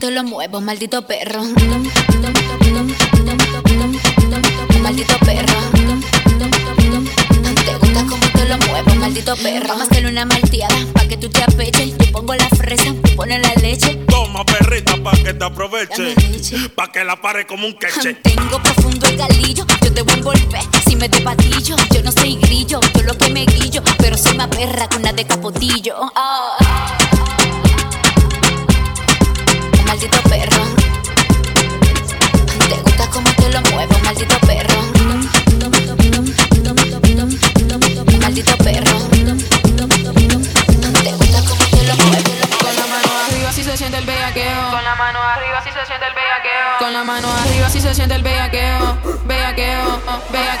te lo muevo, maldito perro. Maldito perro lo muevo, maldito perro. Vamos a una malteada pa' que tú te apeches. Yo pongo la fresa, tú pones la leche. Toma, perrita, pa' que te aproveche. Pa' que la pare como un queche. Tengo profundo el galillo, yo te voy a envolver. Si me te patillo, yo no soy grillo. Yo lo que me guillo, pero soy más perra que una de capotillo. Ah. Maldito perro. Te gusta como te lo muevo, maldito perro. maldito perro. Te gusta como te lo muevo. Con la mano arriba si se siente el bellaqueo. Con la mano arriba si se siente el bellaqueo. Con la mano arriba si se siente el bellaqueo. Bellaqueo, bellaqueo.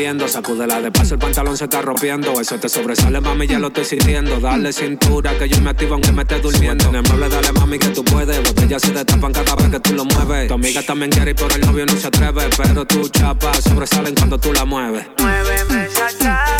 viendo. Sacúdela de paso, el pantalón se está rompiendo. Eso te sobresale, mami, ya lo estoy sintiendo. Dale cintura que yo me activo aunque me esté durmiendo. En el mueble, dale, mami, que tú puedes. Botellas se destapan cada vez que tú lo mueves. Tu amiga también quiere y por el novio no se atreve. Pero tu chapa sobresalen cuando tú la mueves. Muéveme, chacha.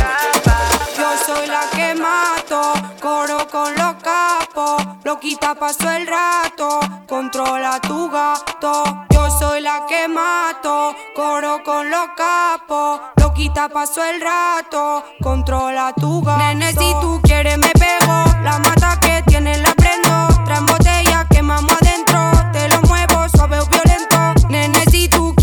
Loquita pasó el rato, controla tu gato. Yo soy la que mato, coro con los capos. Loquita pasó el rato, controla tu gato. Nene, si tú quieres me pego, la mata que tiene la prendo. Traen botella, quemamos adentro, te lo muevo suave o violento. Nene, si tú quieres.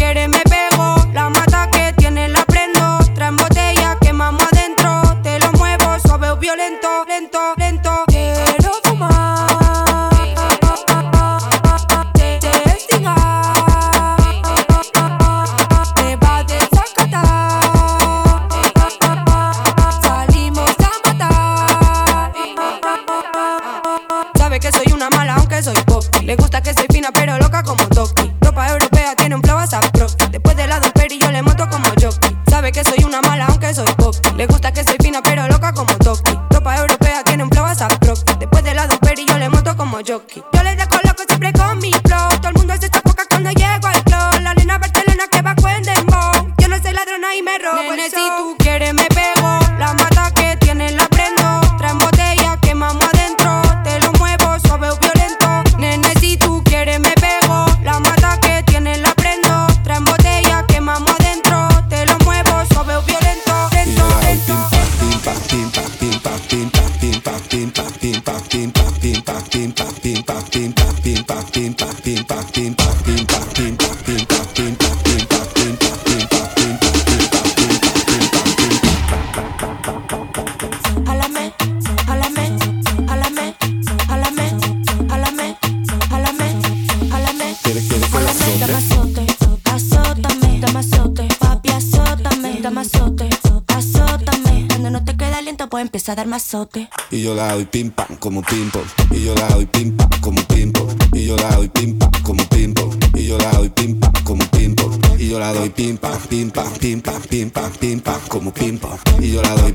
soy pop. Le gusta que soy fina, pero loca como Toki. Ropa europea tiene un flow a Después de la dos yo le monto como jockey. Y yo la doy pim pam como pim pong. Y yo la doy pim pam como pim pong. Y yo la doy pimpa como pim pong. Y yo la doy pim pam como pim pong. Y yo la doy pim pam, pim pam, pim pam, pim pam, pim pam, como pim pong. Y yo la doy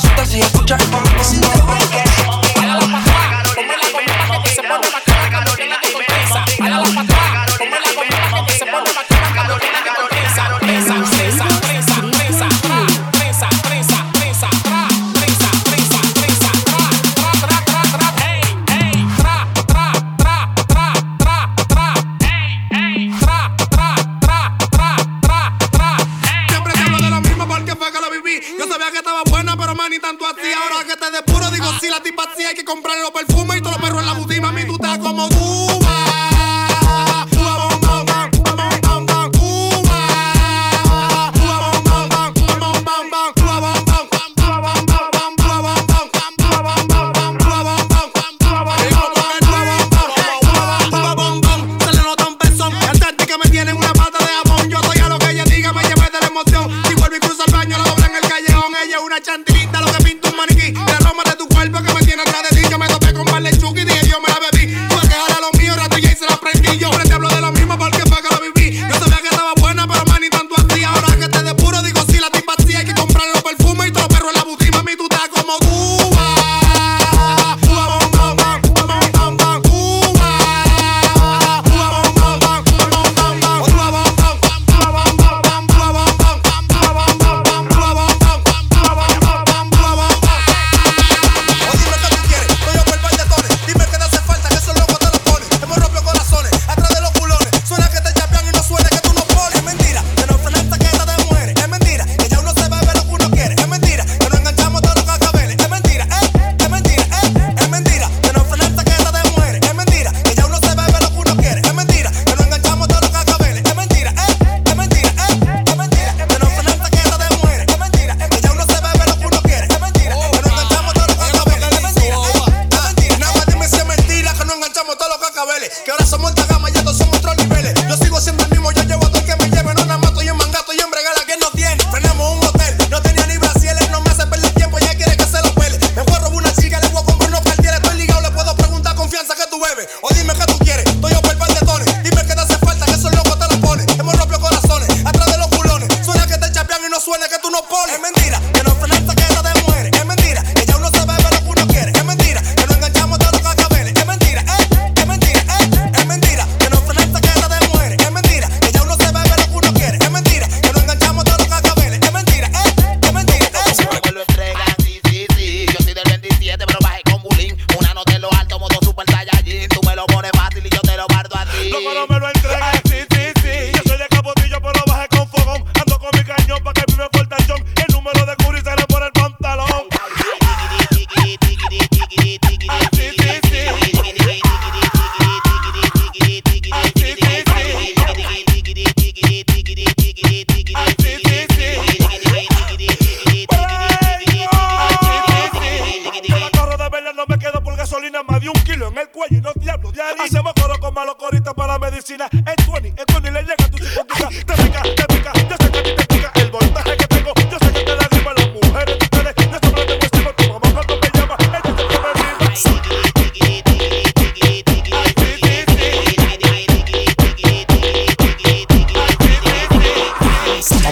asusta si escuchas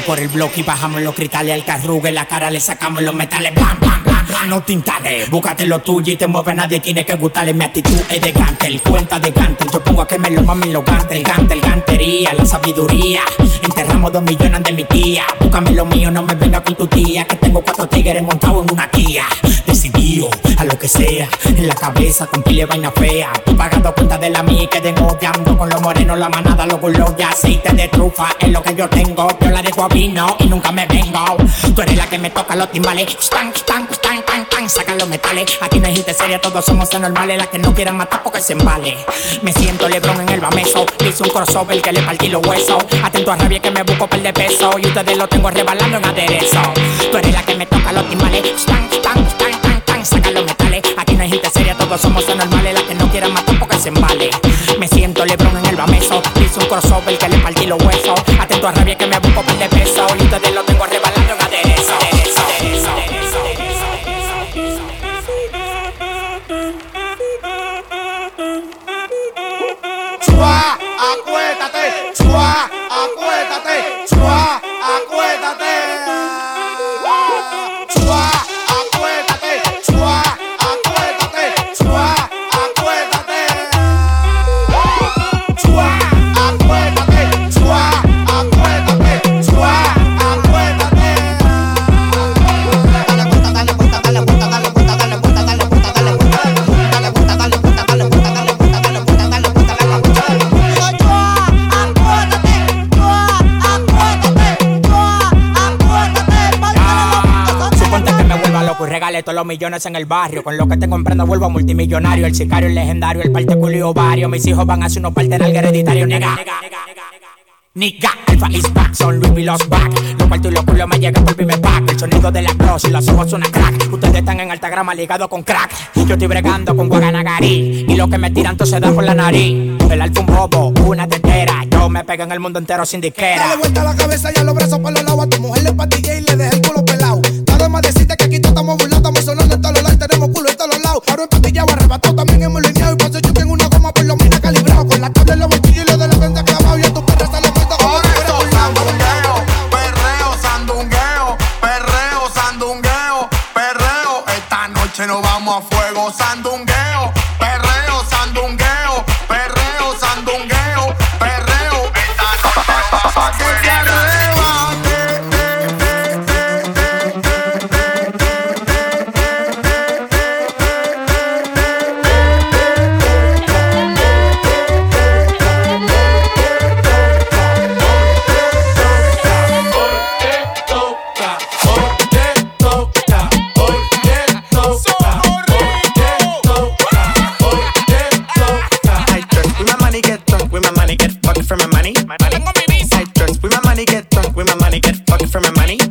por el bloque y bajamos los cristales al que arrugue la cara, le sacamos los metales, bam, bam, bam, bam no tintales. Búscate lo tuyo y te mueve nadie, tiene que gustarle mi actitud es de gantel, cuenta de gantel. Yo pongo a que me lo mamen los gantel, gantel, gantería, la sabiduría. Enterramos dos millones de mi tía, búscame lo mío, no me venga con tu tía, que tengo cuatro tigres montados en una tía a lo que sea. En la cabeza con pile vaina fea. Pagando cuenta de la mía y queden odiando. Con los morenos, la manada, los gulos de aceite de trufa. Es lo que yo tengo. Yo la dejo a vino y nunca me vengo. Tú eres la que me toca los timbales. Tan, tan, tan, tan, tan. Sacan los metales. Aquí no hay gente seria, todos somos anormales. Las que no quieran matar porque se embale. Me siento lebrón en el bameso. Hice un crossover que le partí los huesos. Atento a rabia que me busco par de peso. Y ustedes lo tengo rebalando en aderezo. Tú eres la que me toca los timbales. Tan, tan, tan están, los metales. Aquí no hay gente seria, todos somos anormales. Las que no quieran matar porque se embale. Me siento Lebron en el bameso. Hice un crossover que le partí los huesos. Atento a rabia que me busco por de peso. Ahorita de lo tengo arrebalado. Los millones en el barrio. Con lo que te comprendo vuelvo a multimillonario. El sicario, el legendario, el parte culio ovario. Mis hijos van a hacer unos parte algo hereditario, nega. Nigga, Alpha is back, son Louis los back. Los cuartos y los culos me llegan por primer pack. El sonido de la cross y los ojos suena crack. Ustedes están en alta grama ligados con crack. Yo estoy bregando con Guaganagari. Y lo que me tiran todo se da por la nariz. El alfa un bobo, una tetera. Yo me pego en el mundo entero sin disquera. Dale vuelta la cabeza y a los brazos por los lados. A tu mujer le patillé y le dejé el culo que aquí todos estamos burlados, estamos sonando en todos lados. Tenemos culo en todos los lados. Ahora empatillado, arrebatado, también hemos lineado. Y paso yo tengo una goma por los minas calibrado. Con la tabla en los bolsillos y lo de la frente clavado. Y a tu perra se le muerto como si fuera burlado. Perreo, sandungueo, perreo, sandungueo, perreo. Esta noche nos vamos a fuego, sandungueo, get drunk with my money, get fucked for my. Money,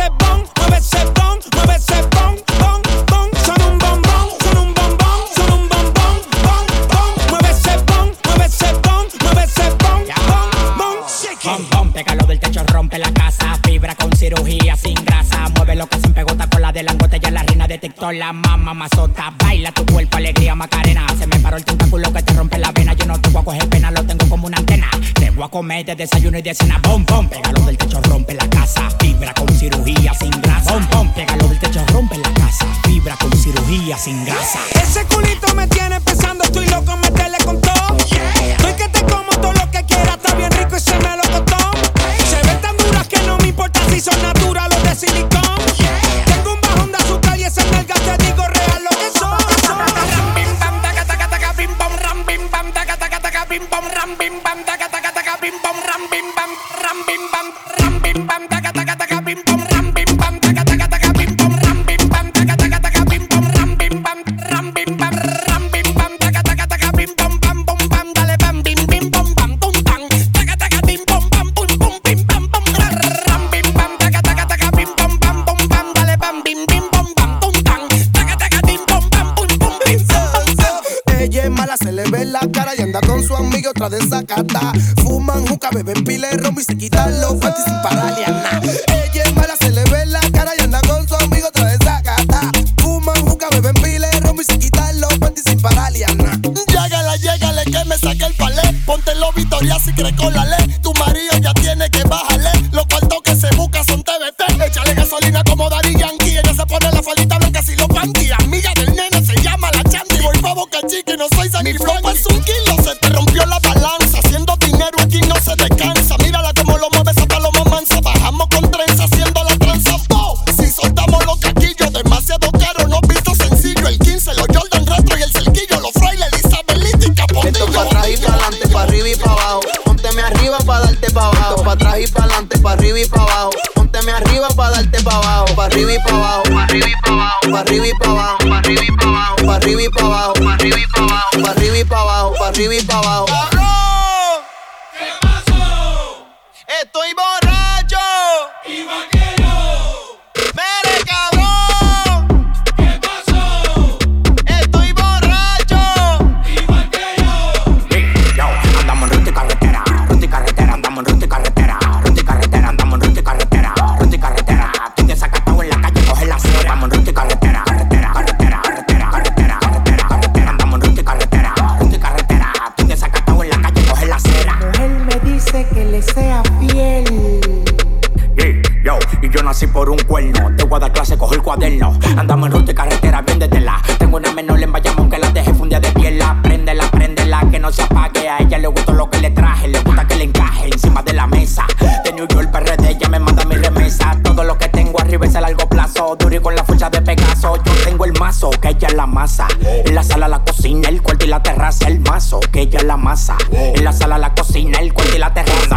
ese bon, mueve ese bon, mueve ese bon, bon, bon. Son un bombón, son un bombón, son un bombón, bom, bom. Mueve ese bon, mueve ese bon, mueve ese bon, bom, bom. Bom, bom, pégalo del techo, rompe la casa. Fibra con cirugía sin grasa. Mueve lo que hacen pegota con la de langote. Ya la reina detectó la mamá mazota. Baila tu cuerpo, alegría, macarena. Se me paró el tentáculo que te rompe la vena. Yo no te voy a coger pena, lo tengo como una antena. Te voy a comer de desayuno y de cena. Bom, bom, pégalo del techo, rompe la casa.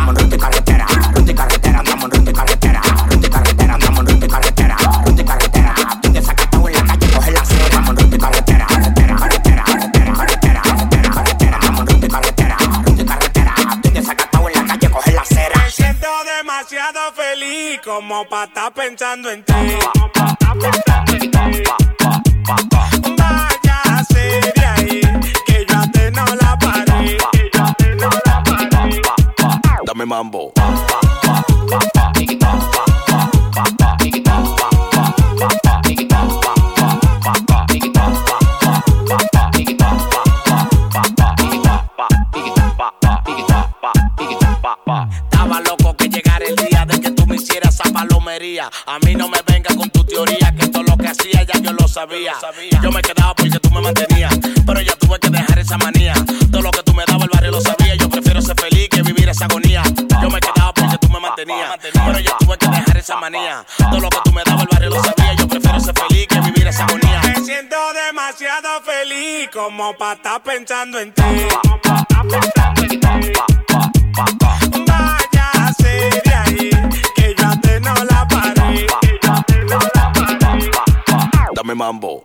andamos en ruta y carretera, ruta carretera, andamos en carretera, ruta carretera, andamos en ruta y carretera, ruta y carretera, donde desacatado en la calle, coge la acera, andamos en ruta carretera, carretera, carretera, carretera, carretera, carretera, carretera, andamos en ruta carretera, ruta y carretera, donde desacatado en la calle, coge la acera. Me siento demasiado feliz como para estar pensando en ti. humble. está pensando en ti. Vaya seria ahí, que yo antes no la paré. Que yo antes no la paré. Dame mambo.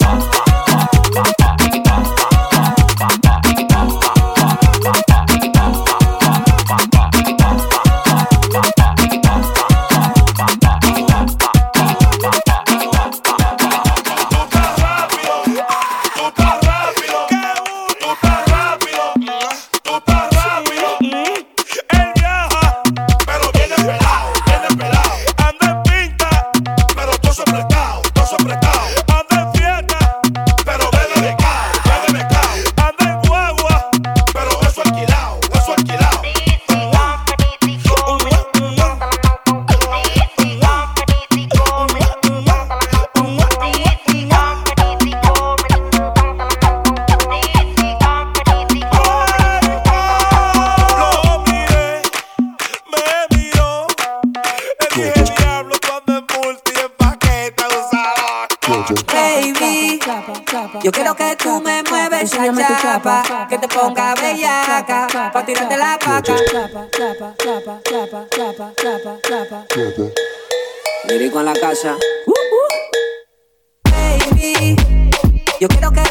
a la casa. Uh, uh. Baby, yo quiero que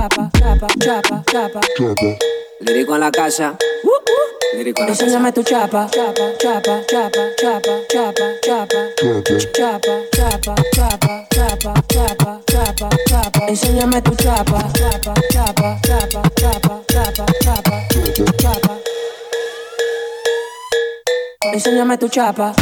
chapa, chapa, chapa, chapa. Lírico en la casa. Uh, uh. Lírico en la Enséñame tu chapa, chapa, chapa, chapa, chapa, chapa, chapa, chapa, chapa, chapa, chapa, chapa, chapa, chapa. Enséñame tu chapa, chapa, chapa, chapa, chapa, chapa, chapa, chapa. Enséñame tu chapa.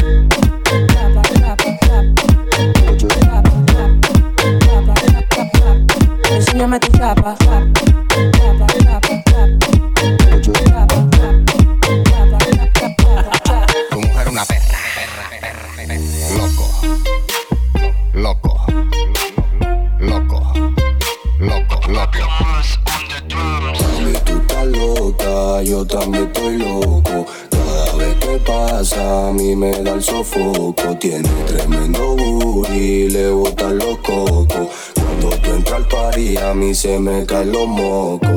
Caen los mocos.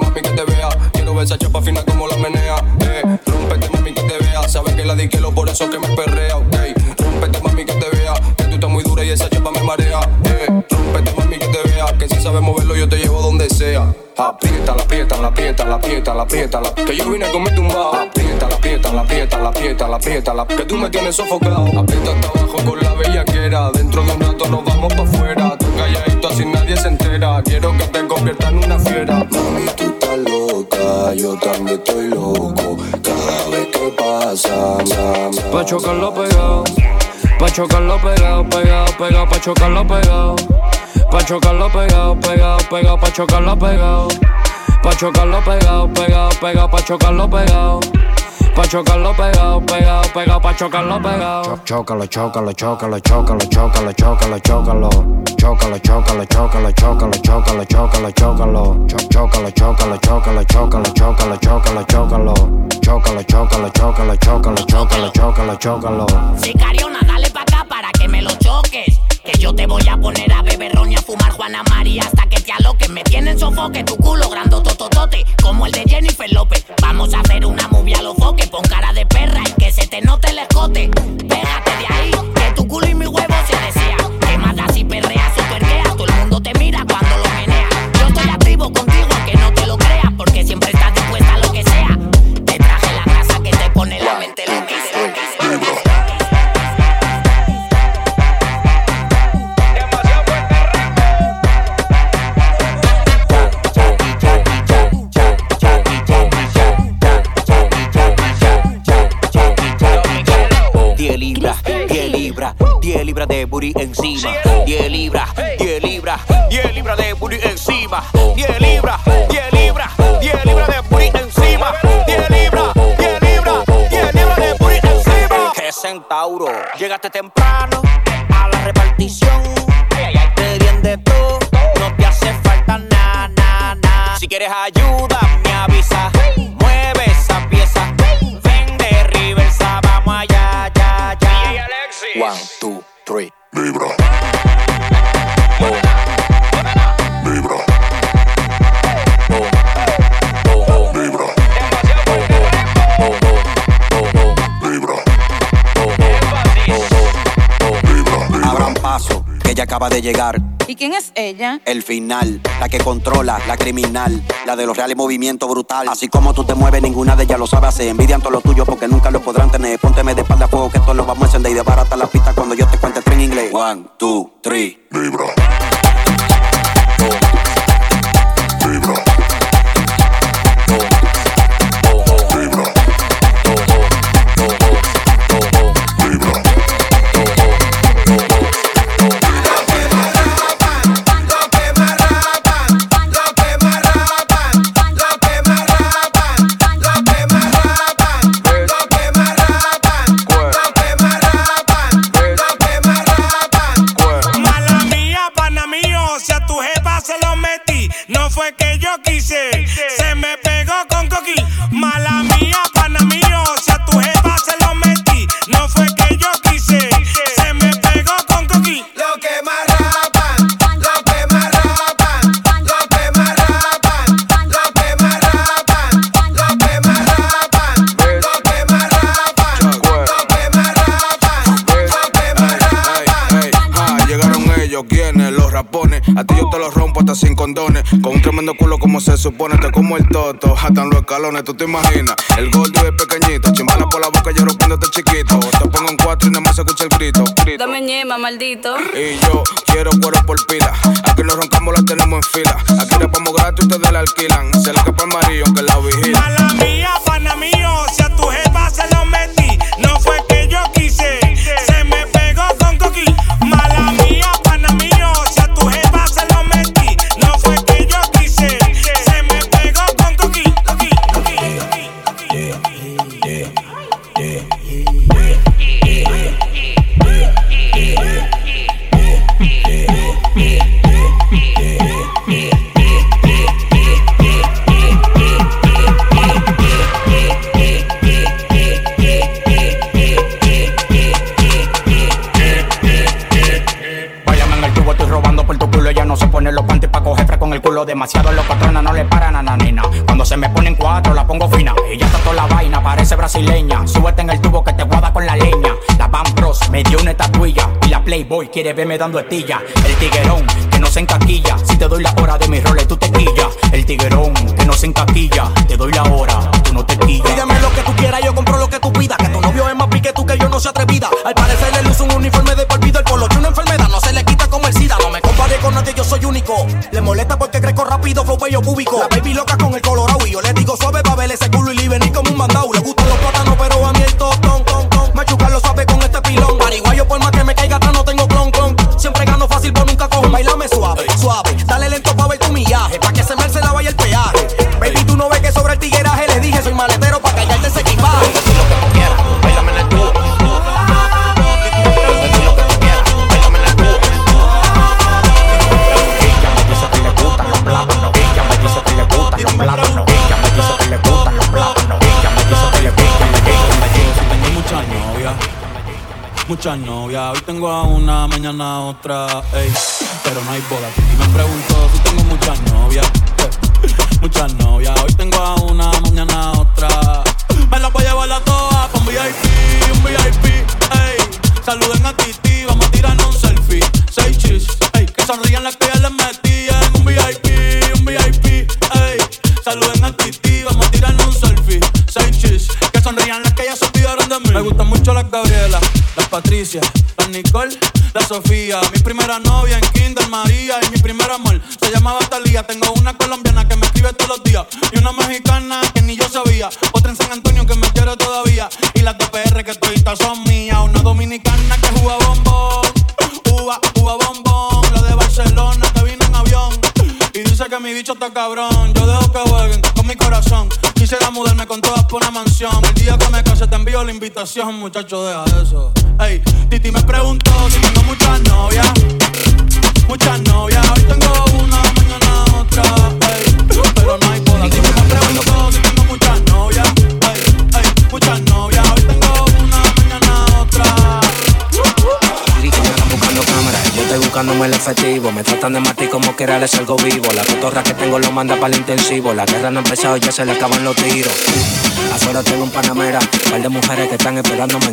Mami que te vea, quiero ver esa chapa fina como la menea. Eh, rómpete mami que te vea, sabes que la di lo por eso que me perrea, ok. Rómpete mami que te vea, que tú estás muy dura y esa chapa me marea. Eh, rómpete mami que te vea, que si sabes moverlo yo te llevo donde sea. Aprieta, la aprieta, la aprieta, la aprieta, la aprieta, la Que yo vine con mi tumbao. Aprieta, la aprieta, la aprieta, la aprieta, la aprieta, la Que tú me tienes sofocado. Aprieta hasta Pa' chocarlo pegado. Pa' chocarlo pegado, pegado, pegado, pa' chocarlo pegado. Pa' chocarlo pegado, pegado, pegado, pa' chocarlo pegado. Pa' chocarlo pegado, pegado, pegado, pa' chocarlo pegado. Pa' chocarlo pegado, pegado, pegado, pa' chocarlo pegado. Chócalo, chócalo, chócalo, chócalo, chócalo, chócalo, chócalo. Chócalo, chócalo, chócalo, chócalo, chócalo, chócalo, chócalo. Chócalo, chócalo, chócalo, chócalo, chócalo, chócalo, chócalo. Chócalo, chócalo, chócalo, chócalo, chócalo, chócalo, chócalo. Sicariona, dale pa' acá para que me lo choques. Que yo te voy a poner a beber ron y a fumar Juana María hasta que te aloques. Me tienen sofoque tu culo grandotototote, como el de Jennifer López. Vamos a hacer una movie a los foques, pon cara de perra y que se te note el escote. Libras de booty encima. 10 libras, 10 libras, 10 libras de booty encima. 10 libras, 10 libras, 10 libras de booty encima. 10 libras, 10 libras, 10 libras de booty encima. Que centauro, llegaste temprano a la repartición. Te di en de todo, no te hace falta nada, nada. Si quieres ayuda, acaba de llegar. ¿Y quién es ella? El final, la que controla, la criminal, la de los reales movimientos brutal. Así como tú te mueves, ninguna de ellas lo sabe hacer. Envidian todo lo tuyo porque nunca lo podrán tener. Pónteme de espalda a fuego que esto lo vamos a encender y de barata la pista cuando yo te cuente en inglés. One, two, three. Culo como se supone, te como el toto. Jatan los escalones, tú te imaginas. El gordo es pequeñito, chimbala por la boca, yo rompiéndote chiquito. Te pongo en cuatro y nada más se escucha el grito. grito. Dame ñema, maldito. Y yo quiero cuero por pila. Aquí nos roncamos, la tenemos en fila. Aquí le ponemos gratis, ustedes la alquilan. Se le escapa el marido, que la vigila. Mala mía, Demasiado locotrona, no le paran a la nena. Cuando se me ponen cuatro, la pongo fina. Ya está toda la vaina, parece brasileña. Súbete en el tubo que te guada con la leña. La Van Bros me dio una estatuilla. Y la Playboy quiere verme dando estilla. El tiguerón que no se encaquilla. Si te doy la hora de mis roles, tú te quillas. El tiguerón que no se encaquilla. Te doy la hora, tú no te quillas. Pídeme lo que tú quieras, yo compro lo que tú pidas. Que tu novio es más pique tú que yo no se atrevida. Al parecer él usa un uniforme de con nadie, yo soy único. Le molesta porque crezco rápido, flow bello cúbico. La baby loca con el colorado y yo le digo suave pa' ver ese culo y le venir como un mandado. Le gustan los plátanos, pero a mí el tostón, ton, ton. Machucarlo suave con este pilón. Pariguayo por más que me caiga atrás no tengo clon, clon. Siempre gano fácil, por nunca cojo. Bailame tengo a una, mañana otra, ey. Pero no hay boda. Y me pregunto si tengo muchas novias, eh, muchas novias. Hoy tengo a una, mañana otra. Me las voy a llevar a todas un VIP, un VIP, ey. Saluden a Titi, vamos a tirarnos un selfie. Seis chis, ey. Que sonrían las que ya les metí en un VIP, un VIP, ey. Saluden a Titi, vamos a tirarnos un selfie. Seis chis, que sonrían las que ya se olvidaron de mí. Me gustan mucho las Gabriela, las Patricia, La Sofía. Mi primera novia en Kinder María y mi primer amor se llamaba Talía. Tengo una colombiana que me escribe todos los días y una mexicana que ni yo sabía. Otra en San Antonio que me quiere todavía y las de PR que toditas son mías. Una dominicana que juega bombón, uva, uva bombón. La de Barcelona que vino en avión. Y dice que mi bicho está cabrón. Yo dejo que jueguen con mi corazón. Quisiera mudarme con todas por una mansión. El día que envío la invitación, muchacho, deja eso. Ey, Titi me preguntó si tengo muchas novias. Muchas novias. Hoy tengo una, mañana otra. Ey, pero no hay boda. Titi me preguntó si tengo muchas novias. Ey, ey, muchas novias. Hoy tengo una, mañana otra. Yo estoy buscándome el efectivo. Me tratan de matar como quiera les salgo vivo. La cotorra que tengo lo manda para el intensivo. La guerra no ha empezado, ya se le acaban los tiros. Afuera tengo un panamera, un par de mujeres que están esperándome.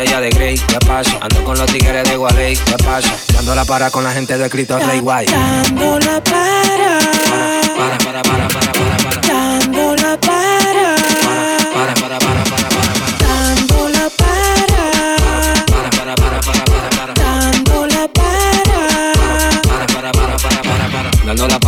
de Grey, ¿qué pasa? Ando con los tigres de Gualey, ¿qué pasa? Dando la para con la gente de Cristo Rey Guay. Dando la para, Para, para, para, para, para,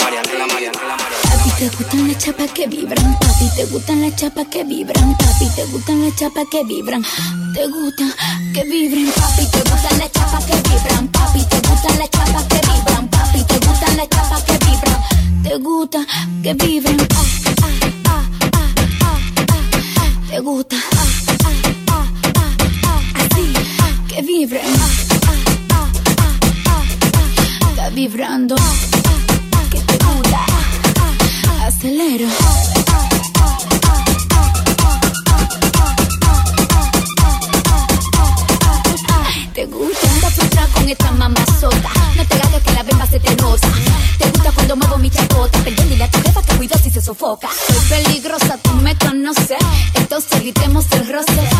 Te gustan las chapas que vibran, papi, te gustan las chapas que vibran, papi, te gustan las chapas que vibran, te gustan que vibren, papi, te gustan las chapas que vibran, papi, te gustan las chapas que vibran, papi, te gustan las chapas que vibran, te gusta que vibren, ah, ah, ah, ah, ah, ah, ah, te gusta, ah, ah, ah, ah, ah, así, ah, que vibren, ah, ah, ah, ah, ah, ah, está vibrando, acelero. Te gusta andar atrás con esta mamazota. No te hagas que la bemba se te nota. Te gusta cuando muevo mi chacota. Perdón, dile a tu que cuidado si se sofoca. Soy peligrosa, tú me conoces. Entonces evitemos el roce.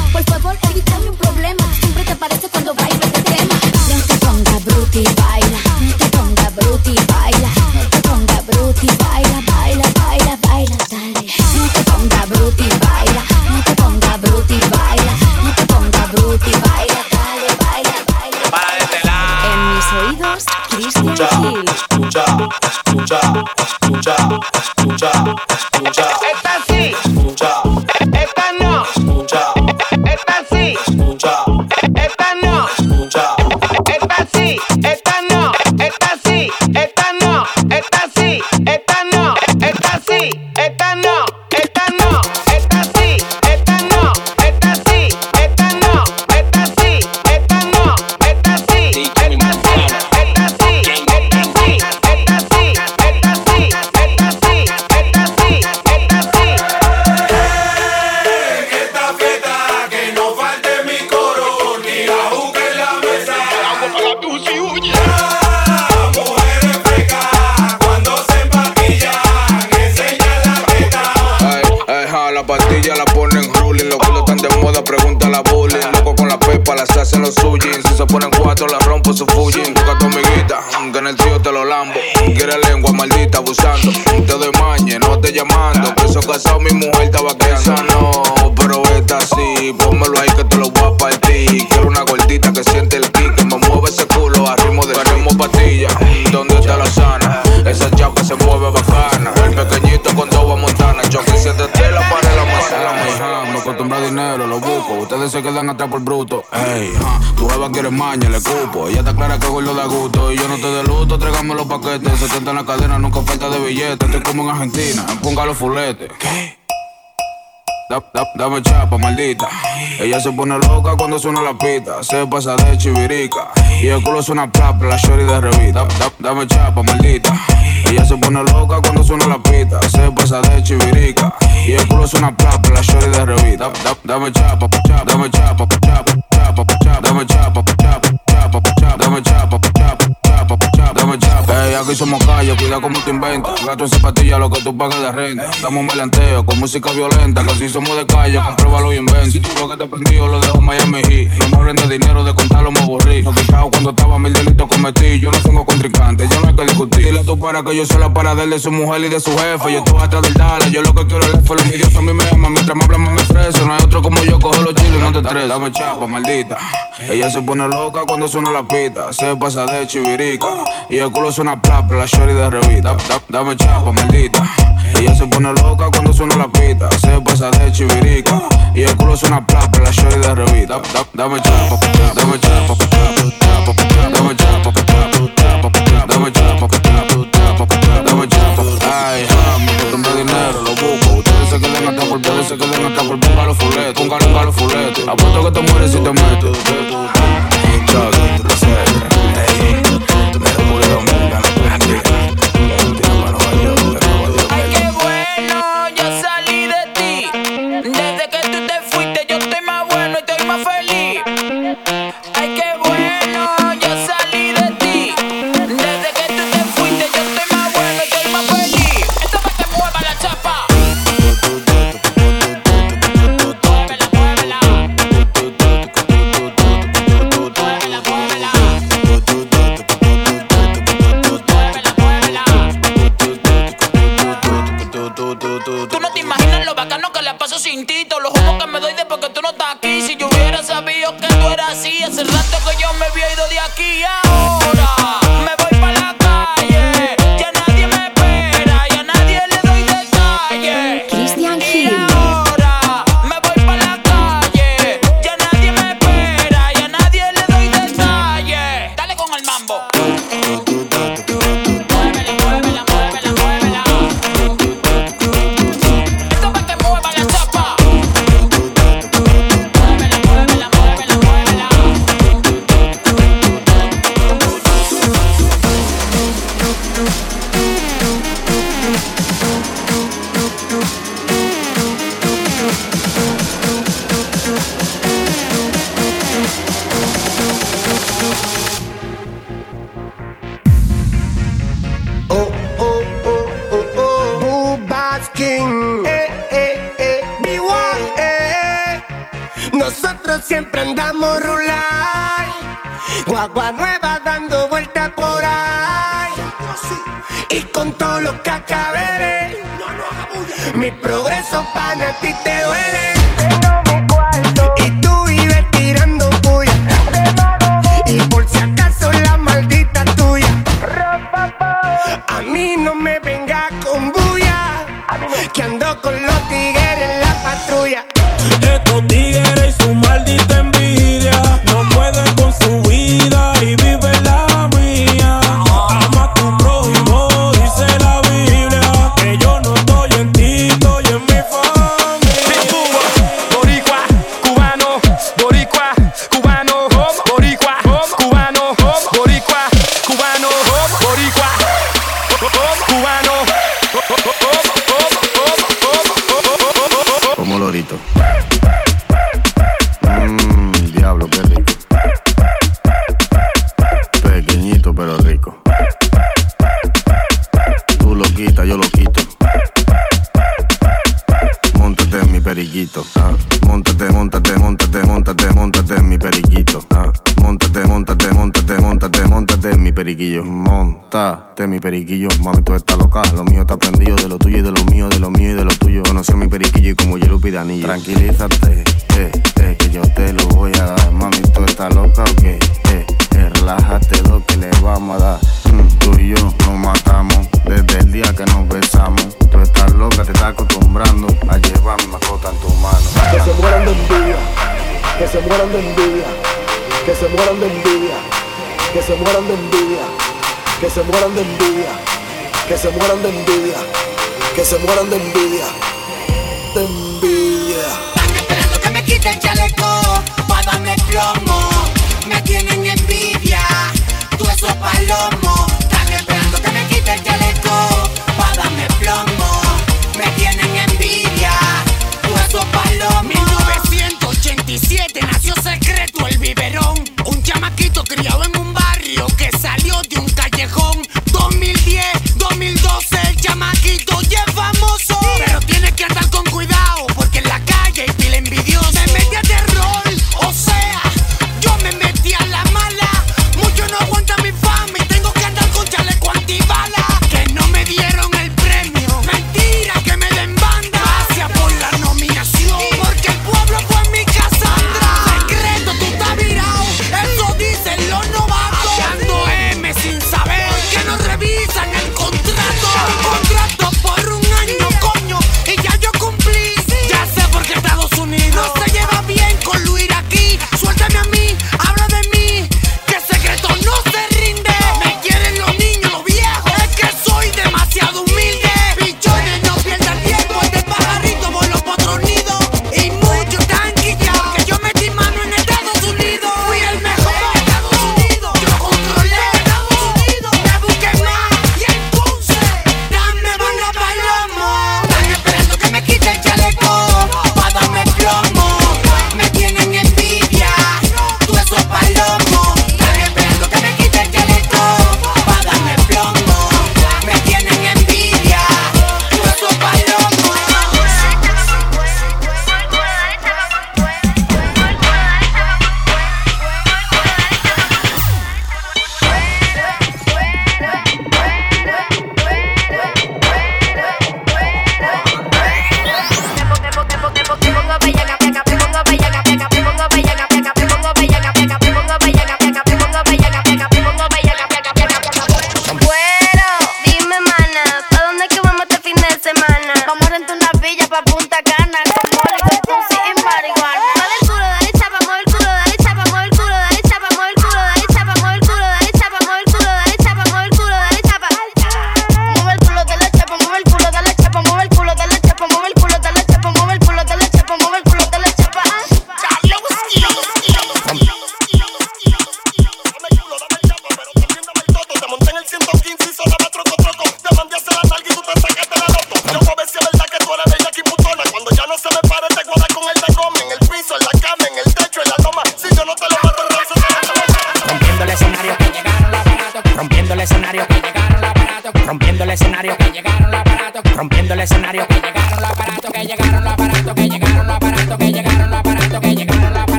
A dinero, lo busco. Ustedes se quedan atrás por bruto. Ey, tu jeva quiere maña, le cupo. Ella está clara que gordo da gusto. Y yo no te de luto, tráigame los paquetes. 70 en la cadena, nunca falta de billetes. Estoy como en Argentina, ponga los fuletes. ¿Qué? Da- da- dame chapa, maldita. Ella se pone loca cuando suena la pita. Se pasa de chivirica. Y el culo suena plap, la shorty de revista. Da- dame chapa, maldita. Ella se pone loca cuando suena la pita. Se pasa de chivirica. Y el culo suena plap, la shorty de revista. Da- dame chapa, chapa, dame chapa, chapa, chapa, chapa. Dame chapa, chapa, chapa, chapa. Dame chapa, aquí somos calle, cuida como te inventas. Gato en zapatilla, lo que tú pagas de renta. Damos melanteo con música violenta. Que si somos de calle, compruébalo y inventa. Si tú lo que te prendió, lo dejo Miami Heat. No me rende dinero de contarlo, me aburrí. No quitado cuando estaba mil delitos cometí. Yo no tengo contrincante, yo no hay que discutir. Dile tu para que yo soy la para de su mujer y de su jefe. Yo estoy atrás del dale, yo lo que quiero es el Los envidiosos a mí me aman, mientras me hablan me ofrece. No hay otro como yo, cojo los chiles, no te estreses. Dame chapa, maldita. Ella se pone loca cuando suena la pita. Se pasa de chivirica. Y el culo suena plap, la shorty de revista. Da- Dame chapa, maldita. Ella se pone loca cuando suena la pita. Se pasa de chivirica. Y el culo suena plap, la shorty de revista. Da- Dame chapa, dame chapa, dame chapa, dame chapa, dame chapa. Ay, a dinero, lo busco. Ustedes se quedan hasta por, ustedes se quedan hasta por ponga ponga los fuletes. Apuesto que te mueres si te metes. Mi progreso para ti te duele. Que se mueran de envidia, que se mueran de envidia, que se mueran. De envidia.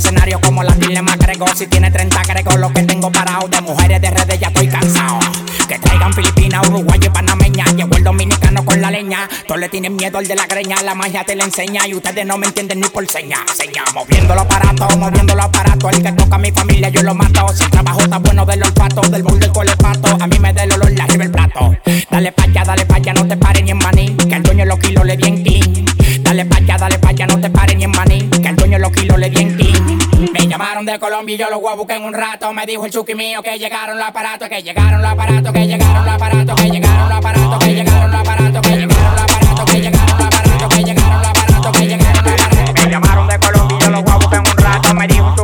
escenario como las mil más. Si tiene 30 grego, lo que tengo parado de mujeres de redes ya estoy cansado. Que traigan Filipinas, Uruguay y Panameña. Llegó el dominicano con la leña. Todos le tienen miedo al de la greña. La magia te la enseña y ustedes no me entienden ni por seña. Seña, moviendo los aparatos, moviendo los aparatos. El que toca a mi familia yo lo mato. Si el trabajo está bueno del olfato, del burro y colepato. A mí me da el olor la arriba el plato. Dale pa' allá, dale pa' allá, no te pares ni en maní. Que al dueño los kilos le di en clean. Dale pa' allá, dale pa' allá llegaron de Colombia y yo los voy a buscar en un rato. Me dijo el chuki mío que llegaron los aparatos, que llegaron los aparatos, que llegaron los aparatos, que llegaron los aparatos, que llegaron los aparatos, que llegaron los aparatos, que llegaron los aparatos, que llegaron los aparatos, que llegaron los aparatos. Me llamaron de Colombia y yo los voy a buscar en un rato. Me dijo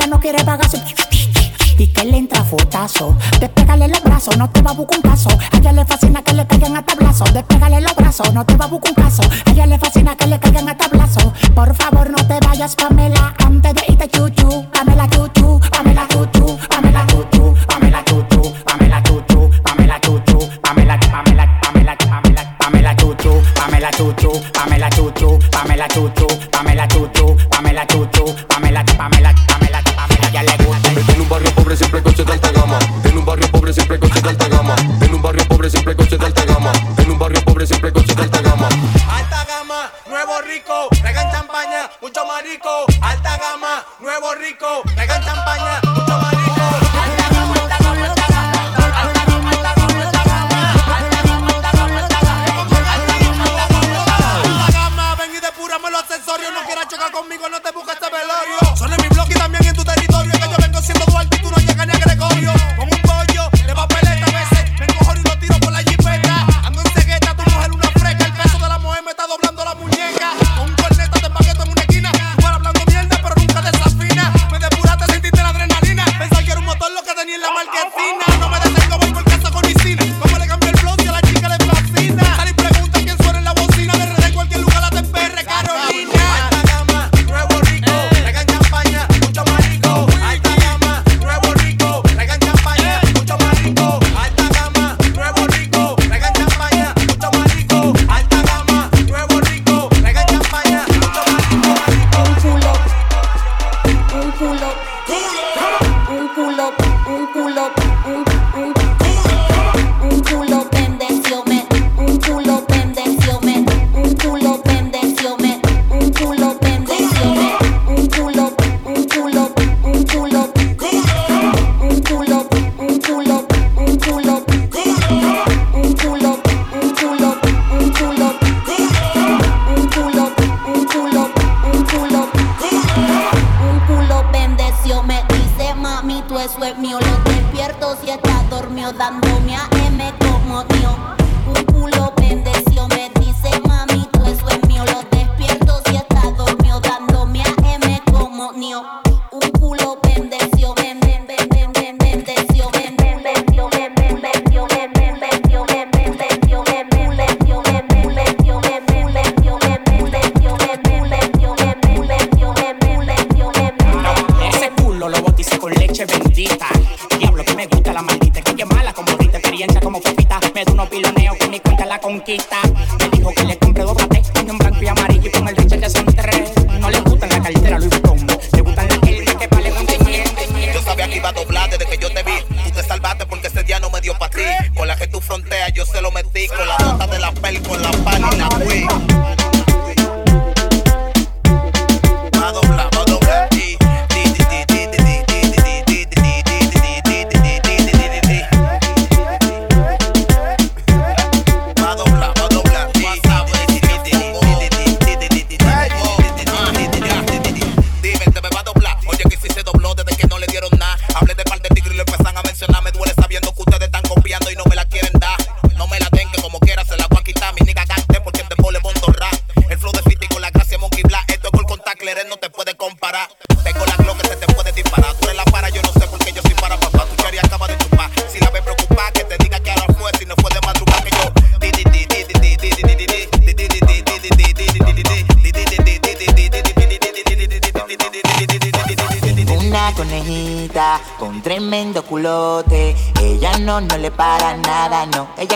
ya no quiere pagar y que le entra fotazo. Despégale los brazos, no te va a buscar un caso. A ella le fascina que le caigan a tablazo. Despégale los brazos, no te va a buscar un caso. A ella le fascina que le caigan a tablazo. Por favor, no te vayas, Pamela, antes de irte chuchu. Pamela chuchu. pull up.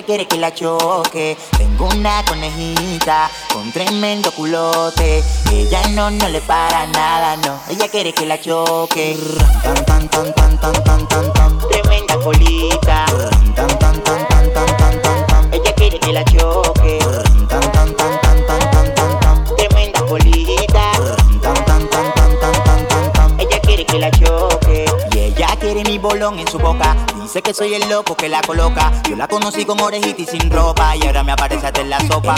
quiere que la choque. Tengo una conejita con tremendo culote. Ella no, no le para nada, no. Ella quiere que la choque. Tan, tan, tan, tan, tan, tan, tan, tan. Tremenda colita. en su boca. Dice que soy el loco que la coloca. Yo la conocí con orejita y sin ropa. Y ahora me aparece hasta en la sopa.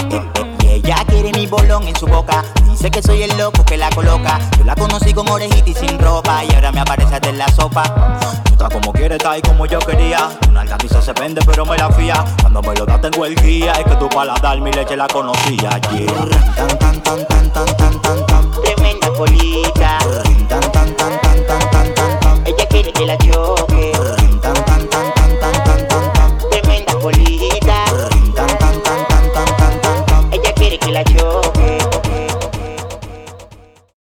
Y ella quiere mi bolón en su boca. Dice que soy el loco que la coloca. Yo la conocí con orejita y sin ropa. Y ahora me aparece hasta en la sopa. Tú estás como quieres, estás ahí como yo quería. Una alta quizás se vende, pero me la fía. Cuando me lo da tengo el guía. Es que tu paladar mi leche la conocía. Yeah. Tremenda colita.